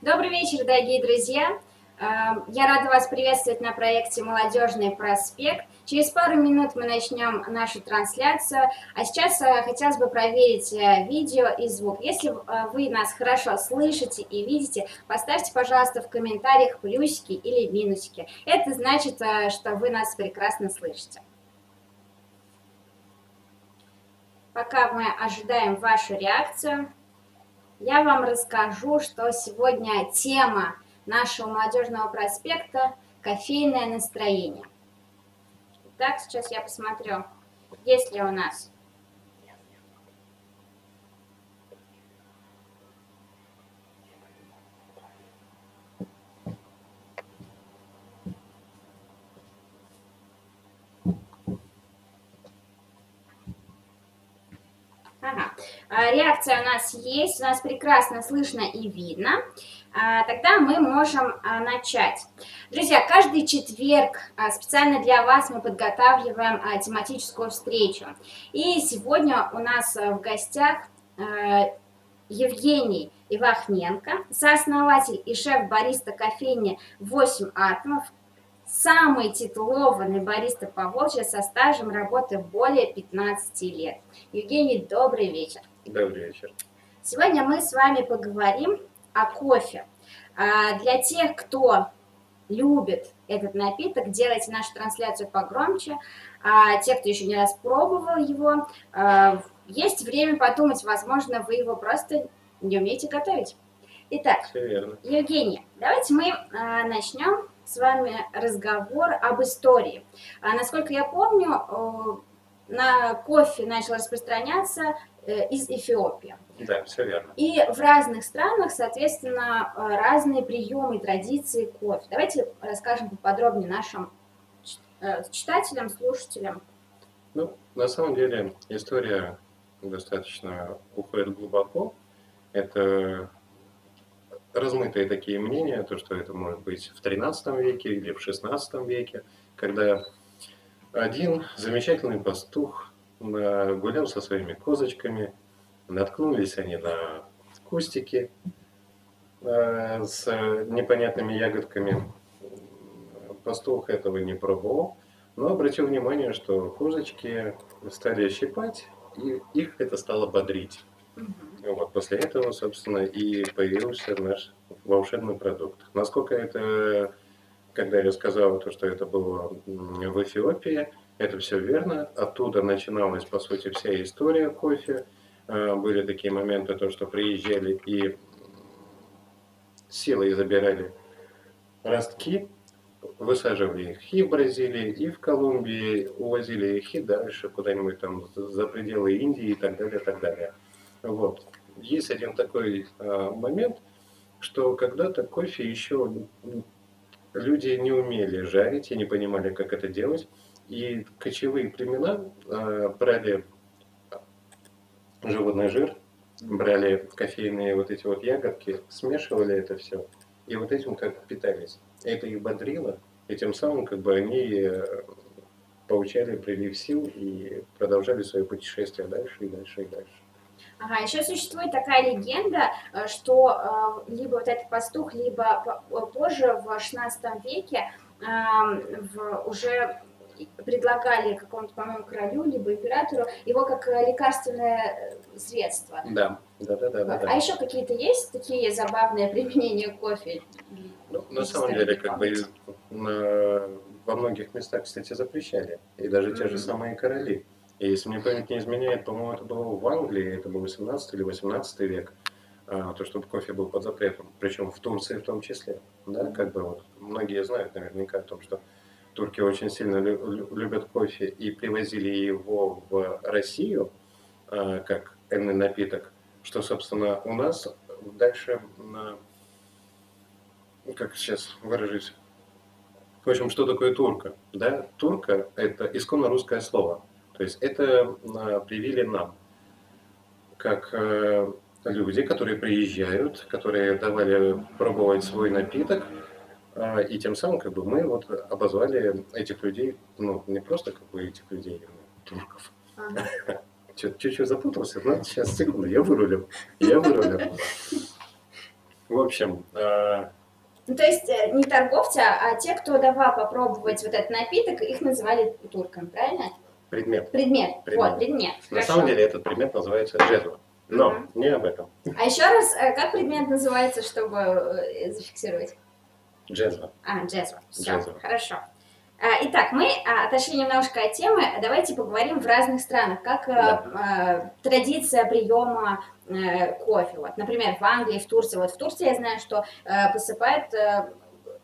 Добрый вечер, дорогие друзья! Эм, я рада вас приветствовать на проекте «Молодежный проспект». Через пару минут мы начнем нашу трансляцию, а сейчас э, хотелось бы проверить э, видео и звук. Если э, вы нас хорошо слышите и видите, поставьте, пожалуйста, в комментариях плюсики или минусики. Это значит, что вы нас прекрасно слышите. Пока мы ожидаем вашу реакцию, я вам расскажу, что сегодня тема нашего молодежного проспекта «Кофейное настроение». Так, сейчас я посмотрю, есть ли у нас Ага. А, реакция у нас есть, у нас прекрасно слышно и видно. А, тогда мы можем а, начать. Друзья, каждый четверг специально для вас мы подготавливаем тематическую встречу. И сегодня у нас в гостях Евгений Ивахненко, сооснователь и шеф-бариста кофейни 8 атомов, самый титулованный бариста по Волжье со стажем работы более 15 лет. Евгений, добрый вечер. Добрый вечер. Сегодня мы с вами поговорим о кофе. А, для тех, кто любит этот напиток, делайте нашу трансляцию погромче. А те, кто еще не раз пробовал его, а, есть время подумать, возможно, вы его просто не умеете готовить. Итак, Евгений, давайте мы а, начнем с вами разговор об истории. Насколько я помню, на кофе начал распространяться из Эфиопии. Да, все верно. И в разных странах, соответственно, э, разные приемы и традиции кофе. Давайте расскажем поподробнее нашим э, читателям, слушателям. Ну, на самом деле история достаточно уходит глубоко. Это размытые такие мнения, то, что это может быть в 13 веке или в 16 веке, когда один замечательный пастух гулял со своими козочками, наткнулись они на кустики э, с непонятными ягодками. Пастух этого не пробовал, но обратил внимание, что козочки стали щипать, и их это стало бодрить. Вот, после этого, собственно, и появился наш волшебный продукт. Насколько это, когда я сказал, то, что это было в Эфиопии, это все верно. Оттуда начиналась, по сути, вся история кофе. А, были такие моменты, то, что приезжали и силой забирали ростки, высаживали их и в Бразилии, и в Колумбии, увозили их и дальше куда-нибудь там за пределы Индии и так далее, и так далее. Вот. Есть один такой э, момент, что когда-то кофе еще люди не умели жарить и не понимали, как это делать. И кочевые племена э, брали животный жир, брали кофейные вот эти вот ягодки, смешивали это все, и вот этим как питались. Это их бодрило, и тем самым как бы они э, получали прилив сил и продолжали свое путешествие дальше и дальше и дальше. Ага, еще существует такая легенда, э, что э, либо вот этот пастух, либо позже, в 16 веке, эм, в, уже предлагали какому-то, по-моему, королю, либо императору его как лекарственное средство. Да, да, да, да. да, А еще какие-то есть такие забавные применения кофе? Ну, на самом деле, как бы на, во многих местах, кстати, запрещали. И даже mm-hmm. те же самые короли. И если мне память не изменяет, по-моему, это было в Англии, это был 18 или 18 век, а, то, чтобы кофе был под запретом, причем в Турции в том числе. Да, как бы вот многие знают наверняка о том, что турки очень сильно любят кофе и привозили его в Россию а, как энный напиток, что, собственно, у нас дальше, как сейчас выражусь, в общем, что такое турка? Да? Турка – это исконно русское слово. То есть это а, привили нам, как э, люди, которые приезжают, которые давали пробовать свой напиток, и тем самым как бы мы вот обозвали этих людей, ну не просто как бы этих людей, а турков. Ага. Чуть-чуть запутался, но сейчас, секунду, я вырулил, я вырулил. В общем, э, Ну, то есть э, не торговцы, а те, кто давал попробовать вот этот напиток, их называли турками, правильно? предмет. Предмет. Предмет. Вот, предмет. На Хорошо. самом деле этот предмет называется джезва. Но Мгм. не об этом. А еще раз, э, как предмет называется, чтобы э, зафиксировать? Джезва. А, джезва. Все, Джезва. хорошо. А, Итак, мы а, отошли немножко от темы. Давайте поговорим в разных странах, как э, э, традиция приема э, кофе. Вот, например, в Англии, в Турции. Вот в Турции я знаю, что э, посыпают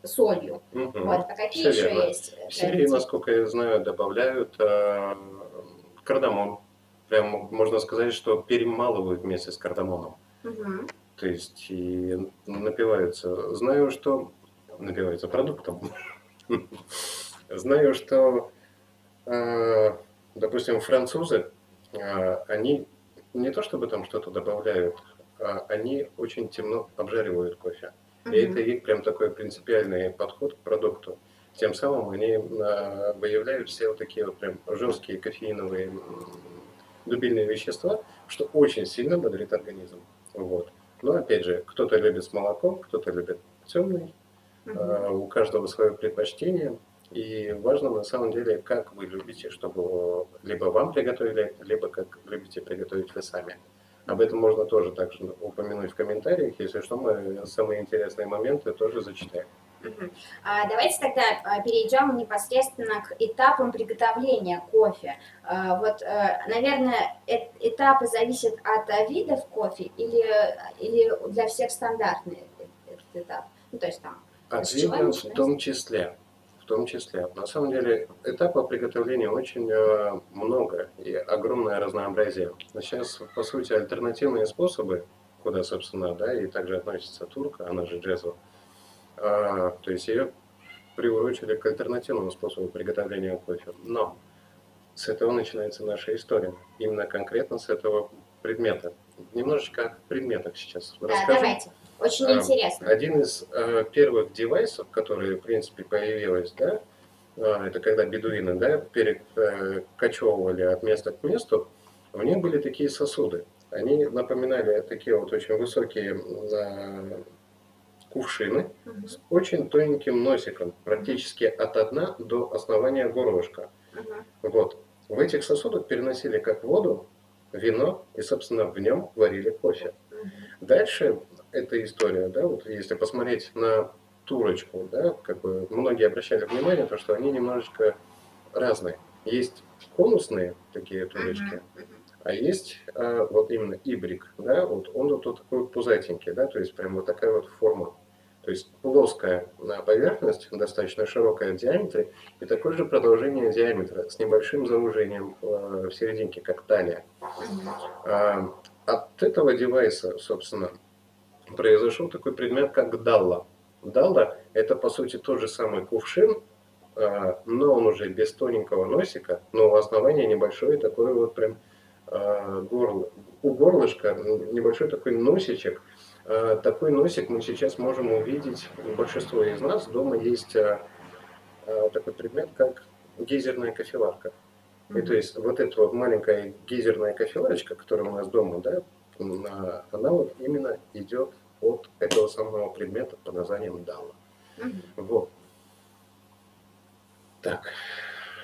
солью. Мгм. Вот, а какие Всё еще верно. есть? В Сирии, насколько я знаю, добавляют э, кардамон. Прям можно сказать, что перемалывают вместе с кардамоном. Мгм. То есть и напиваются. Знаю, что напиваются продуктом. Знаю, что, э, допустим, французы, э, они не то чтобы там что-то добавляют, а они очень темно обжаривают кофе. И это их прям такой принципиальный подход к продукту. Тем самым они э, выявляют все вот такие вот прям жесткие кофеиновые дубильные вещества, что очень сильно бодрит организм. Вот. Но опять же, кто-то любит с молоком, кто-то любит темный, у каждого свое предпочтение. И важно на самом деле, как вы любите, чтобы либо вам приготовили, либо как любите приготовить вы сами. Об этом можно тоже также упомянуть в комментариях. Если что, мы самые интересные моменты тоже зачитаем. А, Давайте тогда а, перейдем непосредственно к этапам приготовления кофе. А, Вот, э, наверное, э- этапы зависят от видов кофе или, или для всех стандартный э- этот этап? Ну, то есть там... Вида в том числе. В том числе. На самом деле этапов приготовления очень э, много и огромное разнообразие. Но Сейчас, по сути, альтернативные способы, куда, собственно, да, и также относится турка, она же джезва, а, то есть ее приурочили к альтернативному способу приготовления кофе. Но с этого начинается наша история. Именно конкретно с этого предмета. Немножечко о предметах сейчас Да, расскажу. давайте. Очень А, интересно. Один из э, первых девайсов, которые, в принципе, появилось, да, а, это когда бедуины, да, перекочевывали от места к месту, в них были такие сосуды. Они напоминали такие вот очень высокие а, кувшины Мгм. с очень тоненьким носиком, практически от дна до основания горлышка. Мгм. Вот. В этих сосудах переносили как воду, вино, и, собственно, в нем варили кофе. Дальше эта история, да, вот если посмотреть на турочку, да, как бы многие обращали внимание, то, что они немножечко разные. Есть конусные такие турочки, а есть а, вот именно ибрик, да, вот он вот, вот такой пузатенький, да, то есть прям вот такая вот форма. То есть плоская поверхность, достаточно широкая в диаметре, и такое же продолжение диаметра с небольшим заужением э, в серединке, как талия. А, От этого девайса, собственно, произошел такой предмет, как далла. Далла – это, по сути, тот же самый кувшин, а, но он уже без тоненького носика, но у основания небольшой такой вот прям а, горло. У горлышка небольшой такой носичек. А, Такой носик мы сейчас можем увидеть, большинство из нас дома есть такой предмет, как гейзерная кофеварка. И то есть вот эта вот маленькая гейзерная кофеварочка, которая у нас дома, да, она вот именно идет от этого самого предмета под названием дала. Мгм. Вот. Так.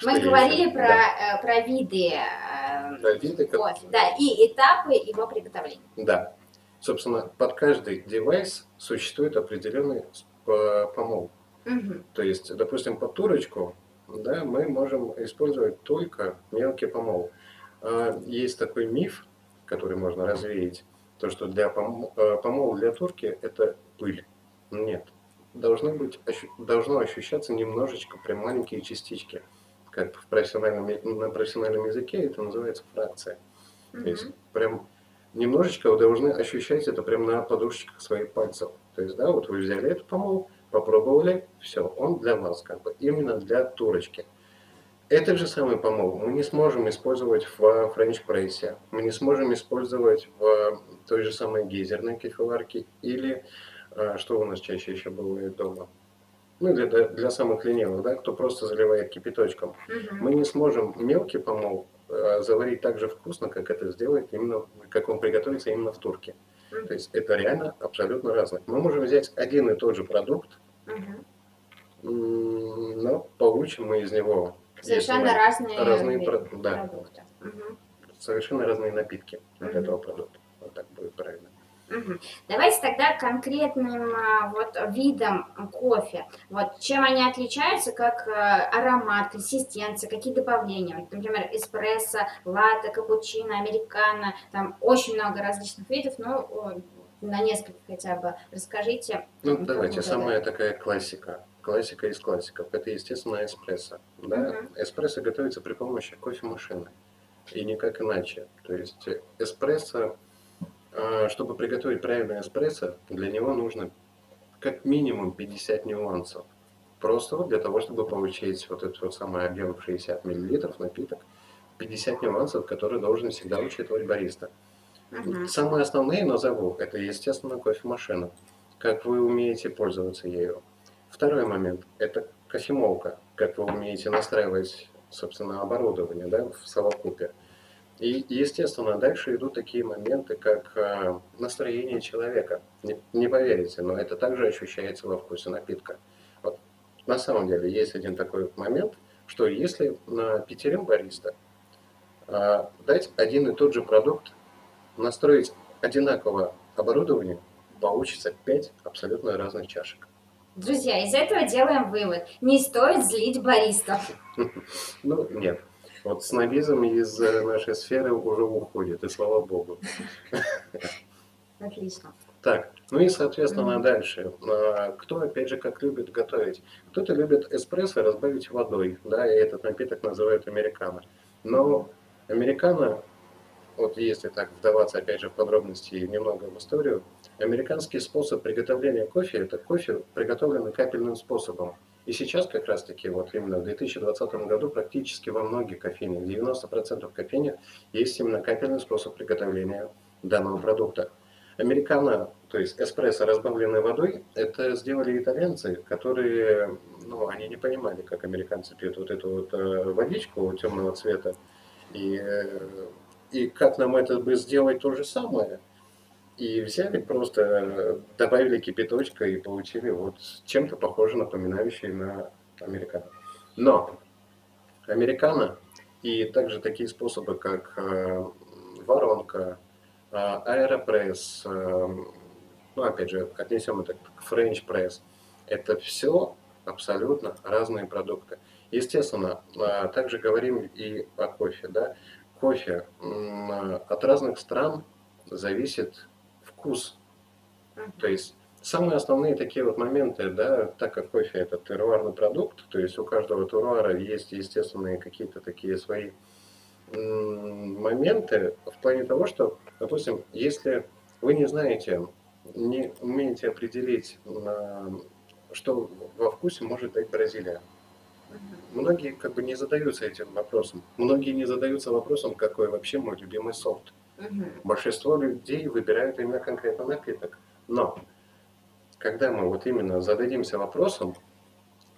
Мы что говорили еще? про, Да. э, про виды э, Про виды, как- кофе, да, и этапы его приготовления. Да. Собственно, под каждый девайс существует определенный по- помол. Мгм. То есть, допустим, под турочку да, мы можем использовать только мелкий помол. А, Есть такой миф, который можно развеять, то, что для пом- э, помола для турки это пыль. Нет. Должны быть, ощу- должно ощущаться немножечко, прям маленькие частички. Как в профессиональном, на профессиональном языке это называется фракция. То есть прям немножечко вы должны ощущать это прям на подушечках своих пальцев. То есть, да, вот вы взяли этот помол, попробовали, все, он для вас, как бы, именно для турочки. Этот же самый помол мы не сможем использовать в френч-прессе, мы не сможем использовать в той же самой гейзерной кофеварке или, а, что у нас чаще еще бывает дома, ну, для, для самых ленивых, да, кто просто заливает кипяточком. Мгм. Мы не сможем мелкий помол э, заварить так же вкусно, как это сделает именно, как он приготовится именно в турке. Mm-hmm. То есть это реально абсолютно разное. Мы можем взять один и тот же продукт, mm-hmm. но получим мы из него совершенно разные, разные про- да, продукты. Mm-hmm. Совершенно разные напитки mm-hmm. от этого продукта. Вот так будет правильно. Угу. Давайте тогда конкретным а, вот видом кофе. Вот чем они отличаются, как а, аромат, консистенция, какие добавления. Вот, например, эспрессо, латте, капучино, американо. Там очень много различных видов, но на несколько хотя бы расскажите. Ну, давайте, самая такая классика. Классика из классиков. Это, естественно, эспрессо. Да? Угу. Эспрессо готовится при помощи кофемашины. И никак иначе. То есть эспрессо а, чтобы приготовить правильный эспрессо, для него нужно как минимум 50 нюансов. Просто вот для того, чтобы получить вот этот вот самый объем 60 мл напиток, 50 нюансов, которые должен всегда учитывать бариста. Uh-huh. Самые основные назову, это, естественно, кофемашина. Как вы умеете пользоваться ею. Второй момент, это кофемолка. Как вы умеете настраивать, собственно, оборудование да, в совокупе. И, естественно, дальше идут такие моменты, как э, настроение человека. Не, не поверите, но это также ощущается во вкусе напитка. Вот, на самом деле есть один такой момент, что если на пятерым бариста э, дать один и тот же продукт, настроить одинаковое оборудование, получится пять абсолютно разных чашек. Друзья, из этого делаем вывод. Не стоит злить баристов. Ну, нет. Вот снобизм из э, нашей сферы уже уходит, и слава богу. Отлично. Так, ну и, соответственно, mm-hmm. дальше. А, кто, опять же, как любит готовить? Кто-то любит эспрессо разбавить водой, да, и этот напиток называют американо. Но американо, вот если так вдаваться, опять же, в подробности и немного в историю, американский способ приготовления кофе – это кофе, приготовленный капельным способом. И сейчас как раз-таки, вот именно в 2020 году практически во многих кофейнях, 90% кофейнях есть именно капельный способ приготовления данного продукта. Американо, то есть эспрессо, разбавленной водой, это сделали итальянцы, которые, ну, они не понимали, как американцы пьют вот эту вот э, водичку темного цвета, и, э, и как нам это бы сделать то же самое – и взяли просто, добавили кипяточка и получили вот чем-то похоже, напоминающее на американо. Но американо и также такие способы, как э, воронка, э, аэропресс, э, ну опять же, отнесем это к French press, это все абсолютно разные продукты. Естественно, э, также говорим и о кофе. Да? Кофе э, от разных стран зависит вкус. То есть самые основные такие вот моменты, да, так как кофе это теруарный продукт, то есть у каждого теруара есть естественные какие-то такие свои моменты в плане того, что, допустим, если вы не знаете, не умеете определить, что во вкусе может дать Бразилия, Многие как бы не задаются этим вопросом. Многие не задаются вопросом, какой вообще мой любимый сорт. Угу. Большинство людей выбирают именно конкретно напиток. Но когда мы вот именно зададимся вопросом,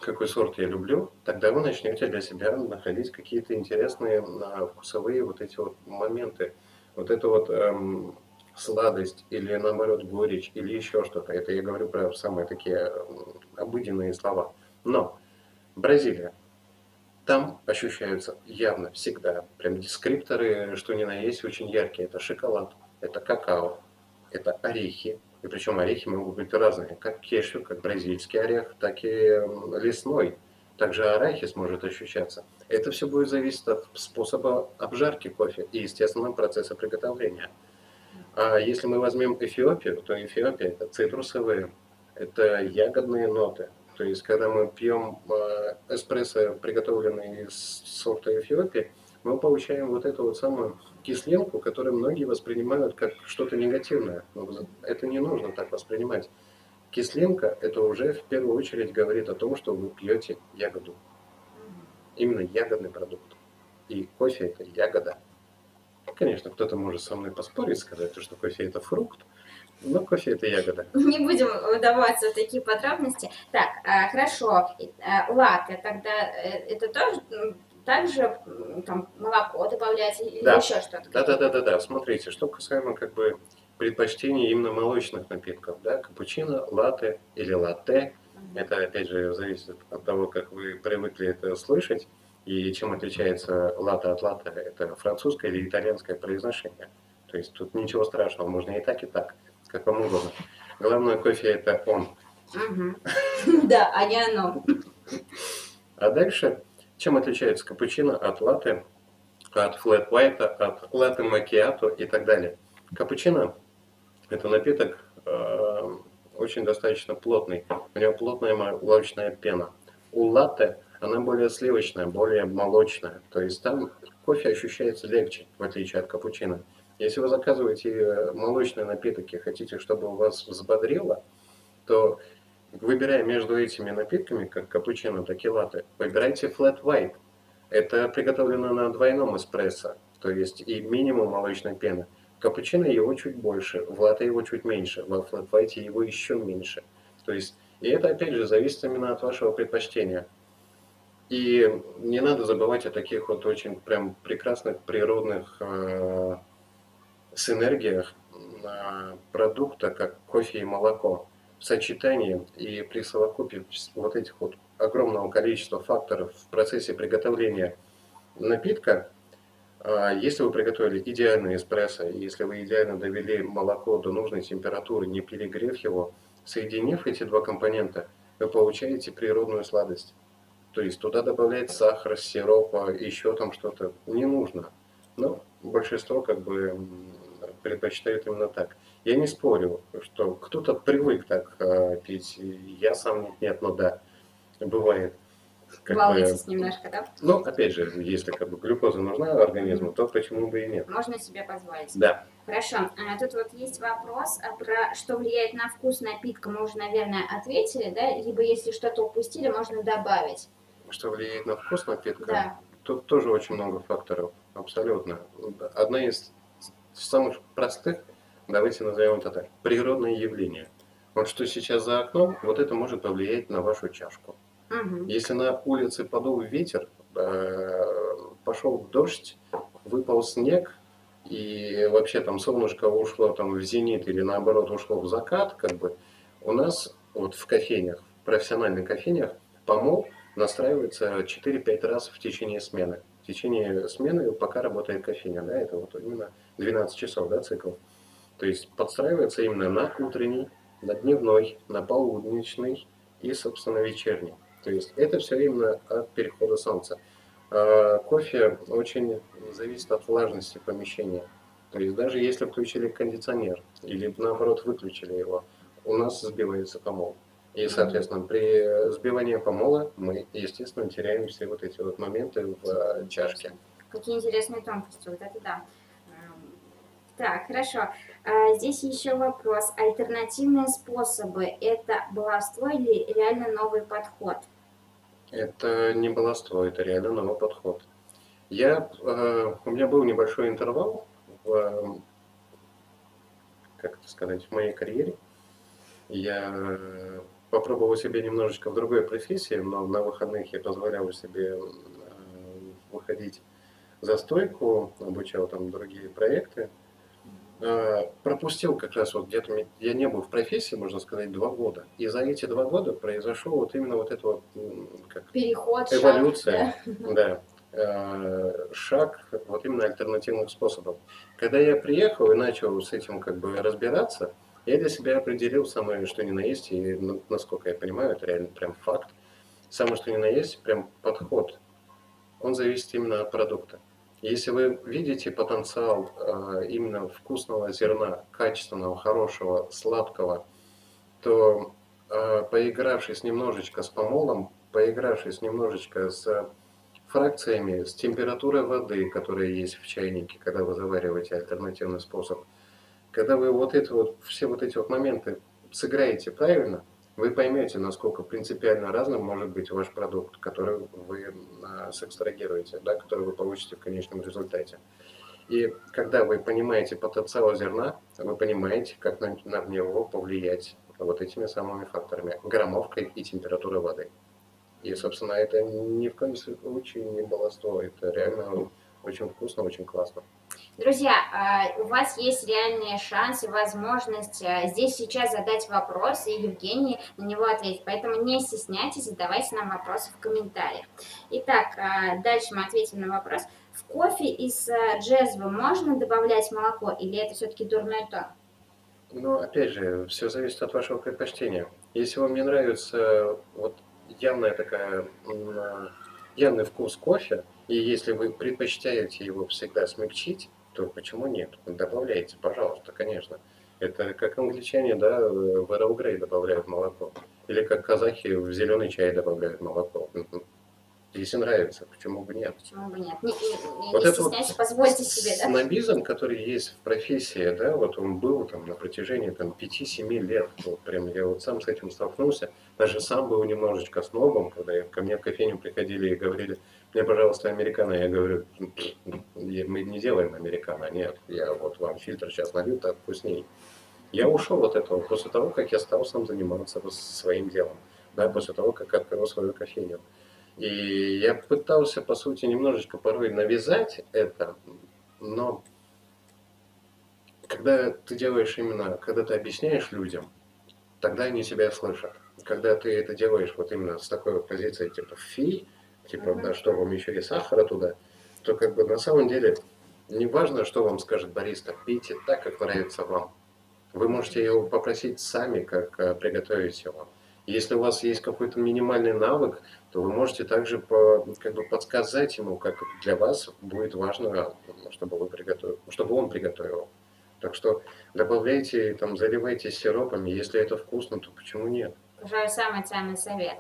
какой сорт я люблю, тогда вы начнете для себя находить какие-то интересные а, вкусовые вот эти вот моменты. Вот это вот эм, сладость или наоборот горечь или еще что-то. Это я говорю про самые такие обыденные слова. Но Бразилия там ощущаются явно всегда прям дескрипторы, что ни на есть, очень яркие. Это шоколад, это какао, это орехи. И причем орехи могут быть разные, как кешью, как бразильский орех, так и лесной. Также арахис может ощущаться. Это все будет зависеть от способа обжарки кофе и, естественно, процесса приготовления. А если мы возьмем Эфиопию, то Эфиопия это цитрусовые, это ягодные ноты, то есть, когда мы пьем э, эспрессо, приготовленный из сорта Эфиопии, мы получаем вот эту вот самую кислинку, которую многие воспринимают как что-то негативное. Но это не нужно так воспринимать. Кислинка – это уже в первую очередь говорит о том, что вы пьете ягоду. Именно ягодный продукт. И кофе – это ягода. Конечно, кто-то может со мной поспорить, сказать, что кофе – это фрукт. Ну, кофе это ягода. Не будем вдаваться в такие подробности. Так, а, хорошо. А, латте, тогда э, это тоже также там молоко добавляется или да. еще что-то? Да, да, да, да, да. Смотрите, что касаемо как бы предпочтение именно молочных напитков, да, капучино, латте или латте. Это, опять же, зависит от того, как вы привыкли это слышать. И чем отличается латте от латте, это французское или итальянское произношение. То есть тут ничего страшного, можно и так, и так, как вам угодно. Главное, кофе это он. Да, а не оно. А дальше, чем отличается капучино от латте, от флэт white, от латте макиато и так далее. Капучино – это напиток э, очень достаточно плотный. У него плотная молочная пена. У латте она более сливочная, более молочная. То есть там кофе ощущается легче, в отличие от капучино. Если вы заказываете э, молочный напиток и хотите, чтобы у вас взбодрило, то выбирая между этими напитками, как капучино, так и латте, выбирайте flat white. Это приготовлено на двойном эспрессо, то есть и минимум молочной пены. Капучино его чуть больше, в латте его чуть меньше, во flat white его еще меньше. То есть, и это опять же зависит именно от вашего предпочтения. И не надо забывать о таких вот очень прям прекрасных природных э, синергиях продукта, как кофе и молоко в сочетании и при совокупе вот этих вот огромного количества факторов в процессе приготовления напитка, а, если вы приготовили идеальный эспрессо, если вы идеально довели молоко до нужной температуры, не перегрев его, соединив эти два компонента, вы получаете природную сладость. То есть туда добавлять сахар, сироп, еще там что-то не нужно. Но большинство как бы предпочитают именно так. Я не спорю, что кто-то привык так э, пить. Я сам нет, но да, бывает. Как Балуетесь бы, немножко, да? Ну, опять же, если как бы глюкоза нужна организму, то почему бы и нет? Можно себе позволить. Да. Хорошо. А, тут вот есть вопрос, а про что влияет на вкус напитка, мы уже, наверное, ответили, да? Либо если что-то упустили, можно добавить. Что влияет на вкус напитка? Да. Тут тоже очень много факторов, абсолютно. Одна из самых простых давайте назовем это так, природное явление. Вот что сейчас за окном, вот это может повлиять на вашу чашку. Угу. Если на улице подул ветер, э, пошел дождь, выпал снег, и вообще там солнышко ушло там в зенит или наоборот ушло в закат, как бы у нас вот в кофейнях, в профессиональных кофейнях помол настраивается 4-5 раз в течение смены. В течение смены, пока работает кофейня, да, это вот именно 12 часов, да, цикл. То есть подстраивается именно на утренний, на дневной, на полудничный и, собственно, вечерний. То есть это все именно от перехода солнца. А кофе очень зависит от влажности помещения. То есть даже если включили кондиционер или наоборот выключили его, у нас сбивается помол. И, соответственно, при сбивании помола мы, естественно, теряем все вот эти вот моменты в э, чашке. Какие интересные тонкости, вот это да. Так, хорошо. А, здесь еще вопрос. Альтернативные способы – это баловство или реально новый подход? Это не баловство, это реально новый подход. Я, э, у меня был небольшой интервал в, как это сказать, в моей карьере. Я попробовал себе немножечко в другой профессии, но на выходных я позволял себе э, выходить за стойку, обучал там другие проекты. Э, пропустил как раз вот где-то, я не был в профессии, можно сказать, два года. И за эти два года произошел вот именно вот это вот, как Переход, эволюция, шаг, да. да э, шаг вот именно альтернативных способов. Когда я приехал и начал с этим как бы разбираться, я для себя определил самое, что ни на есть, и насколько я понимаю, это реально прям факт, самое, что ни на есть, прям подход. Он зависит именно от продукта. Если вы видите потенциал э, именно вкусного зерна, качественного, хорошего, сладкого, то э, поигравшись немножечко с помолом, поигравшись немножечко с фракциями, с температурой воды, которая есть в чайнике, когда вы завариваете альтернативный способ, когда вы вот это вот, все вот эти вот моменты сыграете правильно, вы поймете, насколько принципиально разным может быть ваш продукт, который вы а, сэкстрагируете, да, который вы получите в конечном результате. И когда вы понимаете потенциал зерна, вы понимаете, как на, на него повлиять вот этими самыми факторами, граммовкой и температурой воды. И, собственно, это ни в коем случае не баловство, это реально очень вкусно, очень классно. Друзья, а, у вас есть реальные шансы, возможность а, здесь сейчас задать вопрос, и Евгений на него ответит. Поэтому не стесняйтесь, задавайте нам вопросы в комментариях. Итак, а, дальше мы ответим на вопрос. В кофе из джезвы можно добавлять молоко или это все-таки дурной тон? Ну, опять же, все зависит от вашего предпочтения. Если вам не нравится вот явная такая, явный вкус кофе, и если вы предпочитаете его всегда смягчить, то почему нет? Добавляйте, пожалуйста, конечно. Это как англичане, да, в Эрл Грей добавляют молоко. Или как казахи в зеленый чай добавляют молоко. Если нравится, почему бы нет? Почему бы нет? Не, не, не, вот это вот позвольте себе, да? Снобизм, который есть в профессии, да, вот он был там на протяжении там 5-7 лет. Вот прям я вот сам с этим столкнулся. Даже сам был немножечко снобом, когда ко мне в кофейню приходили и говорили, мне, пожалуйста, американо. Я говорю, мы не делаем американо, нет. Я вот вам фильтр сейчас налью, так вкусней. Я ушел от этого после того, как я стал сам заниматься своим делом. Да, после того, как открыл свою кофейню. И я пытался, по сути, немножечко порой навязать это, но когда ты делаешь именно, когда ты объясняешь людям, тогда они тебя слышат. Когда ты это делаешь вот именно с такой позиции, типа фи, типа, да, что вам еще и сахара туда, то как бы на самом деле не важно, что вам скажет бариста, пейте так, как нравится вам. Вы можете его попросить сами, как э, приготовить его. Если у вас есть какой-то минимальный навык, то вы можете также по, как бы подсказать ему, как для вас будет важно, чтобы, вы приготовили, чтобы он приготовил. Так что добавляйте, там, заливайте сиропами, если это вкусно, то почему нет? Пожалуй, самый ценный совет.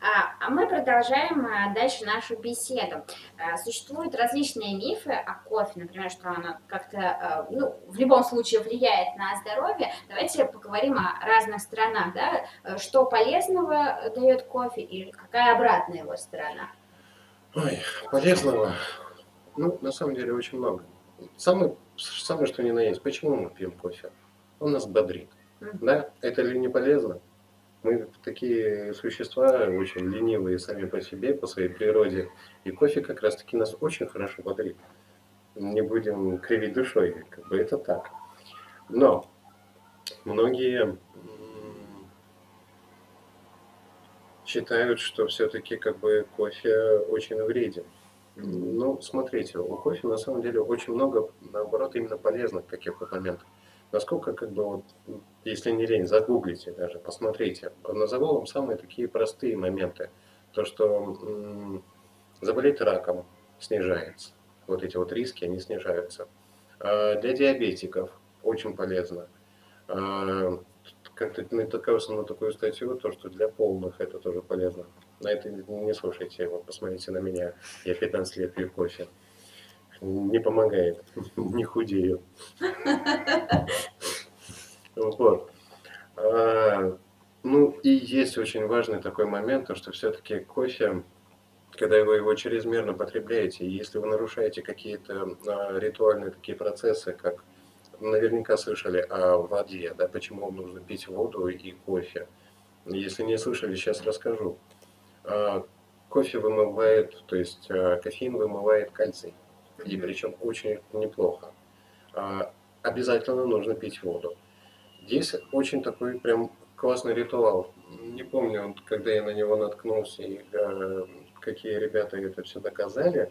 А, а мы продолжаем а, дальше нашу беседу. А, существуют различные мифы о кофе, например, что оно как-то, а, ну, в любом случае влияет на здоровье. Давайте поговорим о разных сторонах, да? Что полезного дает кофе и какая обратная его сторона? Ой, полезного, ну, на самом деле, очень много. Самое, самое что ни на есть, почему мы пьем кофе? Он нас бодрит. Mm-hmm. Да? Это ли не полезно? Мы такие существа очень ленивые сами по себе, по своей природе. И кофе как раз-таки нас очень хорошо бодрит. Не будем кривить душой, как бы это так. Но многие считают, что все-таки как бы кофе очень вреден. Ну, смотрите, у кофе на самом деле очень много, наоборот, именно полезных каких-то моментов. Насколько, как бы, вот, если не лень, загуглите даже, посмотрите. Назову вам самые такие простые моменты. То, что м- заболеть раком снижается. Вот эти вот риски, они снижаются. А для диабетиков очень полезно. А, как-то натыкался на такую статью, то, что для полных это тоже полезно. На это не слушайте, вот посмотрите на меня. Я 15 лет пью кофе не помогает, не худею. Вот. А, ну и есть очень важный такой момент, то что все-таки кофе, когда вы его чрезмерно потребляете, если вы нарушаете какие-то а, ритуальные такие процессы, как наверняка слышали о воде, да, почему нужно пить воду и кофе. Если не слышали, сейчас расскажу. А, кофе вымывает, то есть кофеин вымывает кальций и причем очень неплохо. А, обязательно нужно пить воду. Здесь очень такой прям классный ритуал. Не помню, когда я на него наткнулся и э, какие ребята это все доказали.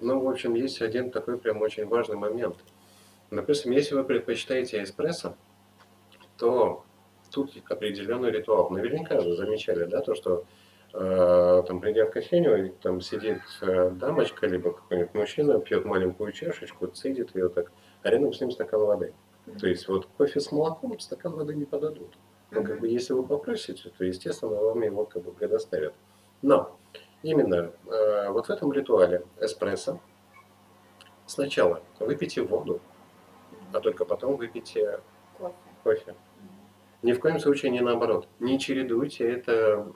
Но, в общем, есть один такой прям очень важный момент. Допустим, если вы предпочитаете эспрессо, то тут определенный ритуал. Наверняка вы замечали, да, то, что там, придя в кофейню, там сидит э, дамочка, либо какой-нибудь мужчина, пьет маленькую чашечку, цедит ее так, а рядом с ним стакан воды. То есть вот кофе с молоком стакан воды не подадут. Но как бы если вы попросите, то естественно вам его как бы предоставят. Но именно э, вот в этом ритуале эспрессо сначала выпейте воду, а только потом выпейте кофе. кофе. Ни в коем случае не наоборот. Не чередуйте это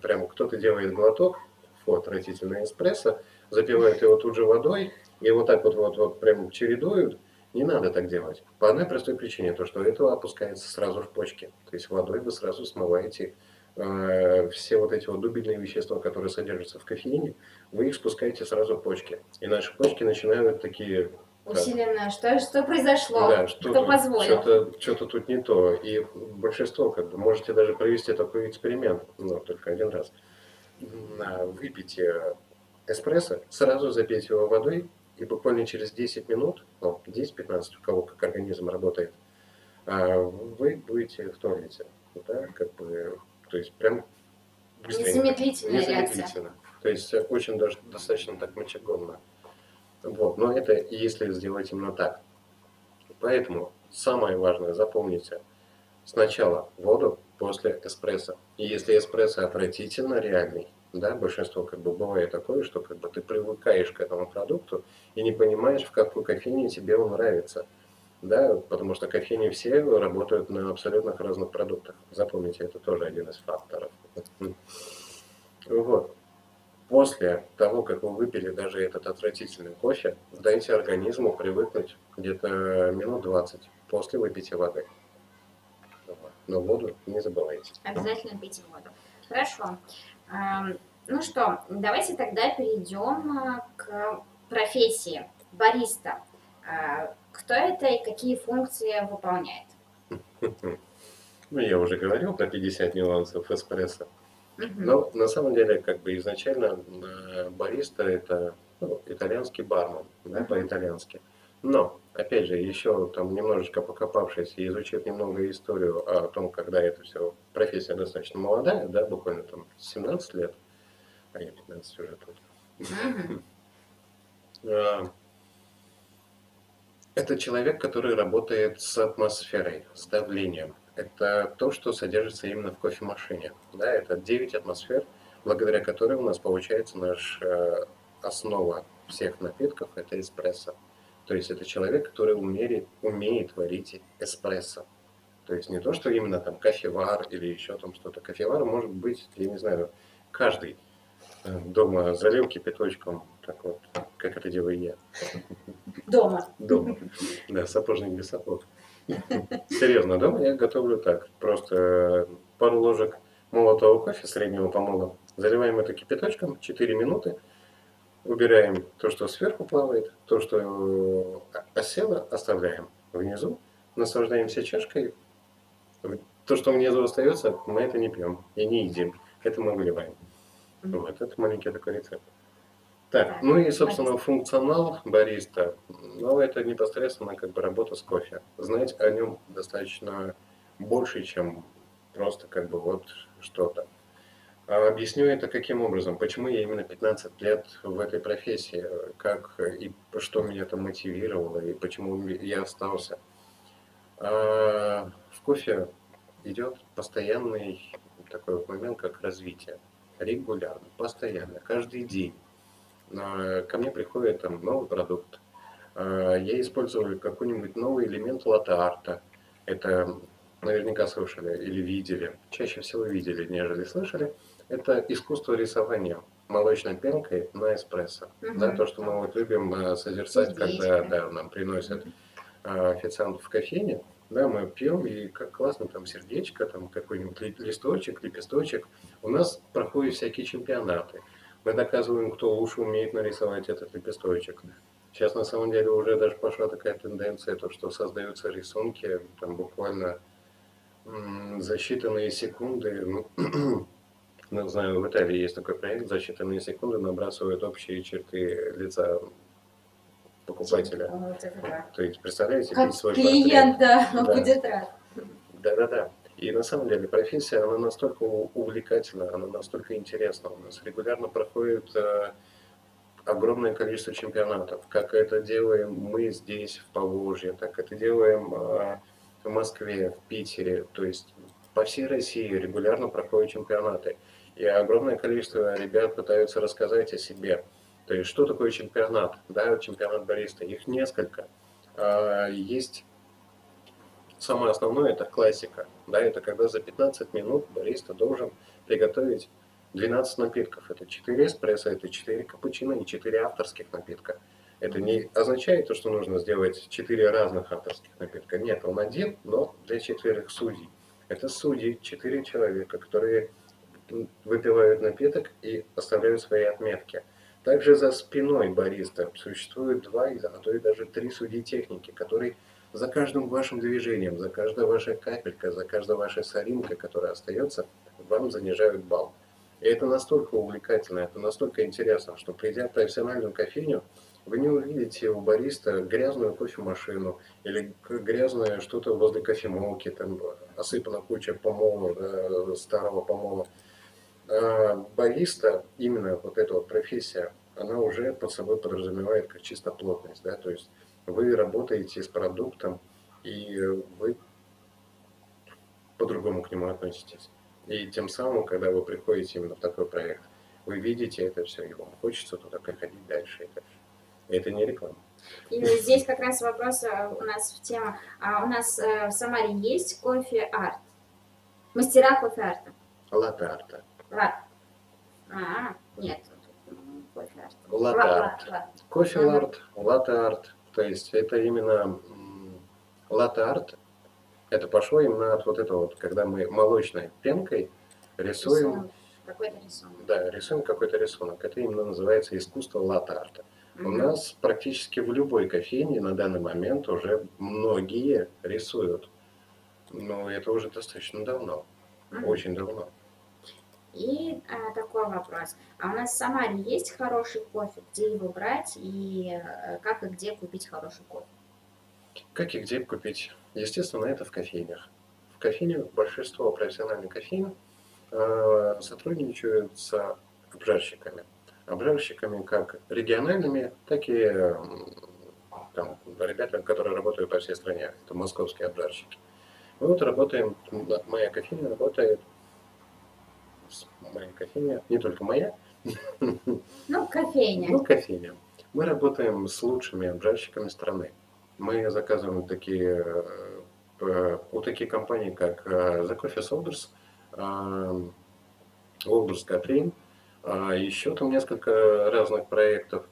прямо кто-то делает глоток, фу, отвратительный эспрессо, запивает его тут же водой, и вот так вот, вот, вот прям чередуют. Не надо так делать. По одной простой причине, то что это опускается сразу в почки. То есть водой вы сразу смываете э, все вот эти вот дубильные вещества, которые содержатся в кофеине, вы их спускаете сразу в почки. И наши почки начинают такие Усиленно. Что, что произошло? Да, что Кто позволил? Что-то, что-то тут не то. И большинство, как бы, можете даже провести такой эксперимент, но только один раз. Выпейте эспрессо, сразу запейте его водой, и буквально через 10 минут, ну, 10-15, у кого как организм работает, а, вы будете в туалете. Да, как бы, то есть прям быстренько. Незамедлительная Незамедлительно. реакция. То есть очень даже достаточно так мочегонно. Вот. Но это если сделать именно так. Поэтому самое важное, запомните, сначала воду, после эспрессо. И если эспрессо отвратительно реальный, да, большинство как бы бывает такое, что как бы ты привыкаешь к этому продукту и не понимаешь, в какой кофейне тебе он нравится. Да, потому что кофейни все работают на абсолютно разных продуктах. Запомните, это тоже один из факторов. Вот. После того, как вы выпили даже этот отвратительный кофе, дайте организму привыкнуть где-то минут 20 после выпития воды. Но воду не забывайте. Обязательно пейте воду. Хорошо. Ну что, давайте тогда перейдем а, к профессии бариста. А, кто это и какие функции выполняет? Ну, я уже говорил про 50 нюансов эспрессо. Но на самом деле, как бы изначально э, бариста это ну, итальянский бармен, да, по-итальянски. Но, опять же, еще там немножечко покопавшись и изучив немного историю о том, когда это все, профессия достаточно молодая, да, буквально там 17 лет, а я 15 уже тут. А, это человек, который работает с атмосферой, с давлением это то, что содержится именно в кофемашине. Да, это 9 атмосфер, благодаря которой у нас получается наша э, основа всех напитков – это эспрессо. То есть это человек, который умеет, умеет варить эспрессо. То есть не то, что именно там кофевар или еще там что-то. Кофевар может быть, я не знаю, каждый э, дома залил кипяточком, так вот, как это делаю я. Дома. Дома. Да, сапожник без сапог. Серьезно, дома я готовлю так. Просто э, пару ложек молотого кофе среднего помола. Заливаем это кипяточком 4 минуты. Убираем то, что сверху плавает, то, что э, осело, оставляем внизу. Наслаждаемся чашкой. То, что внизу остается, мы это не пьем и не едим. Это мы выливаем. Вот, это маленький такой рецепт. Так, ну и, собственно, функционал бариста, ну, это непосредственно как бы работа с кофе. Знать о нем достаточно больше, чем просто как бы вот что-то. А объясню это каким образом, почему я именно 15 лет в этой профессии, как и что меня там мотивировало, и почему я остался. А в кофе идет постоянный такой вот момент, как развитие. Регулярно, постоянно, каждый день ко мне приходит там новый продукт, а, я использую какой-нибудь новый элемент латте-арта. Это наверняка слышали или видели, чаще всего видели, нежели слышали. Это искусство рисования молочной пенкой на эспрессо. Угу. Да, то, что мы вот любим а, созерцать, Здесь, когда да, нам приносят угу. официант в кофейне. Да, мы пьем, и как классно, там сердечко, там какой-нибудь листочек, лепесточек. У нас проходят всякие чемпионаты. Мы доказываем, кто лучше умеет нарисовать этот лепесточек. Сейчас на самом деле уже даже пошла такая тенденция, то, что создаются рисунки, там буквально за считанные секунды, ну, знаю, в Италии есть такой проект, за считанные секунды набрасывают общие черты лица покупателя. Вот То есть, представляете, как свой клиент, да, да, будет рад. Да-да-да. И на самом деле профессия, она настолько увлекательна, она настолько интересна. У нас регулярно проходит э, огромное количество чемпионатов. Как это делаем мы здесь, в Поволжье, так это делаем э, в Москве, в Питере. То есть по всей России регулярно проходят чемпионаты. И огромное количество ребят пытаются рассказать о себе. То есть что такое чемпионат? Да, чемпионат бариста. Их несколько. А, есть самое основное это классика. Да, это когда за 15 минут бариста должен приготовить 12 напитков. Это 4 эспрессо, это 4 капучино и 4 авторских напитка. Это не означает то, что нужно сделать 4 разных авторских напитка. Нет, он один, но для четверых судей. Это судьи, 4 человека, которые выпивают напиток и оставляют свои отметки. Также за спиной бариста существует два, а то и даже три судьи техники, которые за каждым вашим движением, за каждой вашей капелькой, за каждой вашей соринкой, которая остается, вам занижают балл. И это настолько увлекательно, это настолько интересно, что придя в профессиональную кофейню, вы не увидите у бариста грязную кофемашину или грязное что-то возле кофемолки, там осыпана куча помола, да, старого помола. А бариста, именно вот эта вот профессия, она уже под собой подразумевает как чисто плотность, да, то есть вы работаете с продуктом, и вы по-другому к нему относитесь. И тем самым, когда вы приходите именно в такой проект, вы видите это все, и вам хочется туда приходить дальше и дальше. Это не реклама. И здесь как раз вопрос э, у нас в тему. А у нас э, в Самаре есть кофе-арт? Мастера кофе-арта? Латте-арта. Лат. А, нет. Кофе-арт. Латте-арт. Кофе-арт, латте-арт. То есть это именно латте-арт. Это пошло именно от вот этого вот, когда мы молочной пенкой рисуем. Какой-то рисунок. Да, рисуем какой-то рисунок. Это именно называется искусство латте-арта. У нас практически в любой кофейне на данный момент уже многие рисуют. Но это уже достаточно давно. mm Очень давно. И а, такой вопрос. А у нас в Самаре есть хороший кофе? Где его брать и а, как и где купить хороший кофе? Как и где купить? Естественно, это в кофейнях. В кофейнях большинство профессиональных кофеин э, сотрудничают с обжарщиками обжарщиками как региональными, так и там, ребята, которые работают по всей стране. Это московские обжарщики. Мы вот работаем, моя кофейня работает, моя кофейня, не только моя. Ну, кофейня. Ну, кофейня. Мы работаем с лучшими обжарщиками страны. Мы заказываем такие, э, у таких компаний, как э, The Coffee Solders, Олдерс Катрин, еще там несколько разных проектов.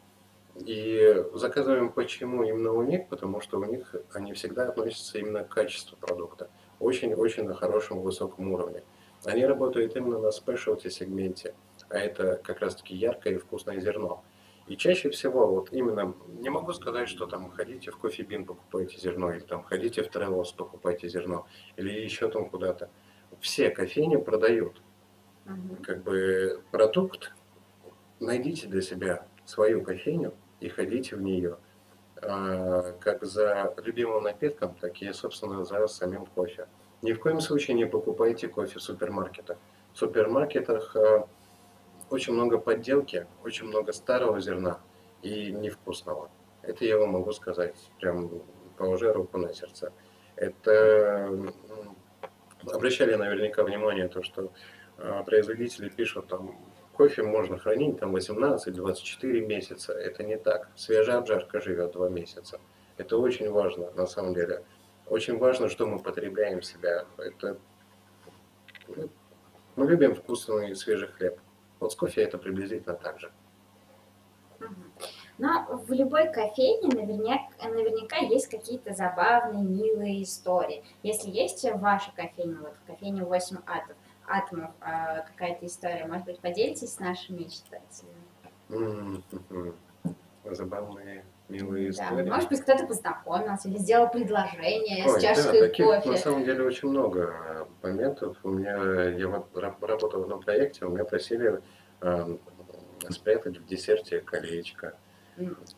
И заказываем почему именно у них, потому что у них они всегда относятся именно к качеству продукта. Очень-очень на хорошем высоком уровне. Они работают именно на спешлти сегменте, а это как раз таки яркое и вкусное зерно. И чаще всего, вот именно, не могу сказать, что там ходите в кофе-бин, покупайте зерно, или там ходите в Трелос, покупайте зерно, или еще там куда-то. Все кофейни продают как бы продукт, найдите для себя свою кофейню и ходите в нее. А, как за любимым напитком, так и, собственно, за самим кофе. Ни в коем случае не покупайте кофе в супермаркетах. В супермаркетах а, очень много подделки, очень много старого зерна и невкусного. Это я вам могу сказать, прям положа руку на сердце. Это обращали наверняка внимание, то, что а, производители пишут, там, кофе можно хранить там 18-24 месяца. Это не так. Свежая обжарка живет 2 месяца. Это очень важно, на самом деле. Очень важно, что мы потребляем себя. Это... Ну, мы любим вкусный свежий хлеб. Вот с кофе это приблизительно так же. Но в любой кофейне наверняка, наверняка есть какие-то забавные, милые истории. Если есть в вашей кофейне, вот в кофейне 8 атов, атомов а, какая-то история. Может быть, поделитесь с нашими читателями? Забавные, милые да, истории. Может быть, кто-то познакомился или сделал предложение Ой, с чашкой да, таких, кофе. На самом деле очень много моментов. У меня я вот работал в одном проекте, у меня просили э, спрятать в десерте колечко.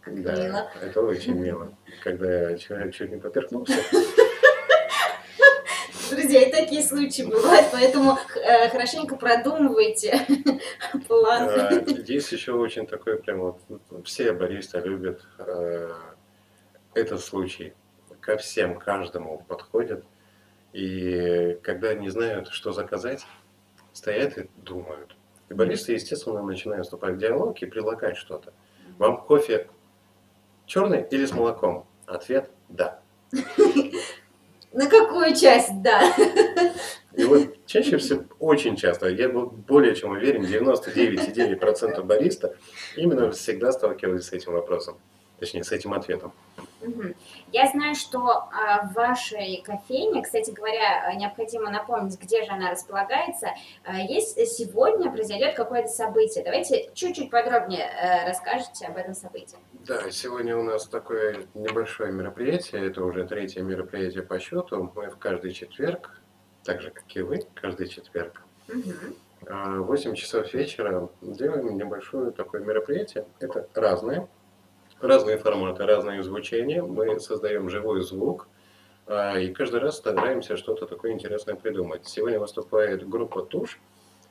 Как да, мило. Это очень мило. Когда человек чуть не поперхнулся, Друзья, и такие случаи бывают, поэтому э, хорошенько продумывайте план. Здесь еще очень такой прям вот, все баристы любят э, этот случай. Ко всем, каждому подходят. И когда не знают, что заказать, стоят и думают. И баристы, естественно, начинают вступать в диалог и предлагать что-то. Вам кофе черный или с молоком? Ответ – да. На какую часть, да. И вот чаще всего, очень часто, я был более чем уверен, 99,9% бариста именно всегда сталкивались с этим вопросом, точнее, с этим ответом. Угу. Я знаю, что а, в вашей кофейне, кстати говоря, необходимо напомнить, где же она располагается, а, есть сегодня произойдет какое-то событие. Давайте чуть-чуть подробнее а, расскажете об этом событии. Да, сегодня у нас такое небольшое мероприятие, это уже третье мероприятие по счету. Мы в каждый четверг, так же как и вы, каждый четверг, угу. 8 часов вечера делаем небольшое такое мероприятие. Это разное, разные форматы, разные звучения. Мы создаем живой звук. А, и каждый раз стараемся что-то такое интересное придумать. Сегодня выступает группа Туш.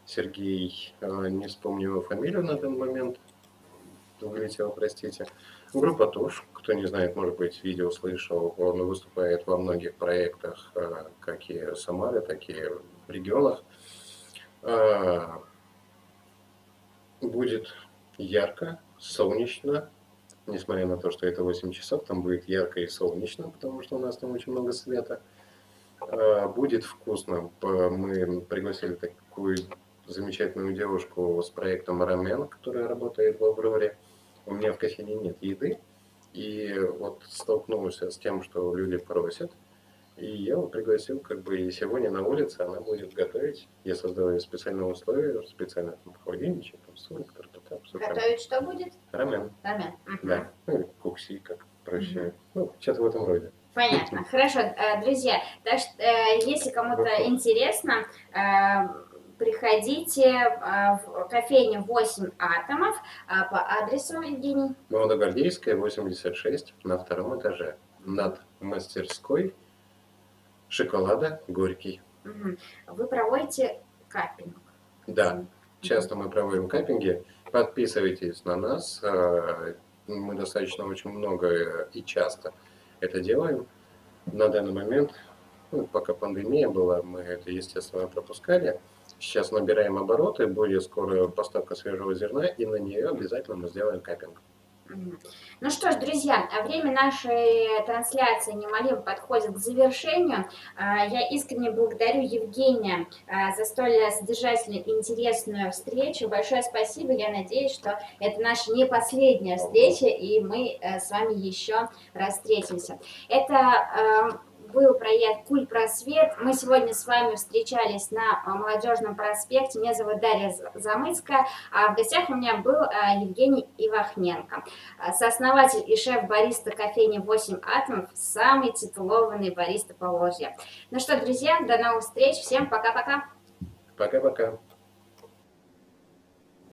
Сергей, а, не вспомню его фамилию на данный момент, вылетел, простите. Группа Туш, кто не знает, может быть, видео слышал, он выступает во многих проектах, а, как и в Самаре, так и в регионах. Будет ярко, солнечно, несмотря на то, что это 8 часов, там будет ярко и солнечно, потому что у нас там очень много света. А, будет вкусно. Мы пригласили такую замечательную девушку с проектом Рамен, которая работает в Авроре. У меня в кофейне нет еды. И вот столкнулся с тем, что люди просят. И я его пригласил, как бы, и сегодня на улице она будет готовить. Я создал специальные условия, специально там холодильничек, там соль, тартата. Готовить что будет? Рамен. Рамен. Да. Ну, кукси, как проще. Угу. Ну, что-то в этом роде. Понятно. Хорошо, э, друзья. Так что, э, если кому-то интересно, э, приходите в кофейню 8 атомов по адресу Евгений. Молодогвардейская, 86, на втором этаже, над мастерской шоколада горький. Вы проводите капинг? Да, часто мы проводим каппинги. Подписывайтесь на нас. А, мы достаточно очень много и часто это делаем. На данный момент, ну, пока пандемия была, мы это, естественно, пропускали. Сейчас набираем обороты, будет скоро поставка свежего зерна, и на нее обязательно мы сделаем капинг. Ну что ж, друзья, время нашей трансляции немалим подходит к завершению. А, я искренне благодарю Евгения а, за столь содержательную и интересную встречу. Большое спасибо. Я надеюсь, что это наша не последняя встреча, и мы э, с вами еще раз встретимся. Это был проект «Куль просвет». Мы сегодня с вами встречались на а, Молодежном проспекте. Меня зовут Дарья Замыцкая. А в гостях у меня был а, Евгений Ивахненко, сооснователь и шеф бариста кофейни «8 атомов», самый титулованный бариста Поволжья. Ну что, друзья, до новых встреч. Всем пока-пока. Пока-пока.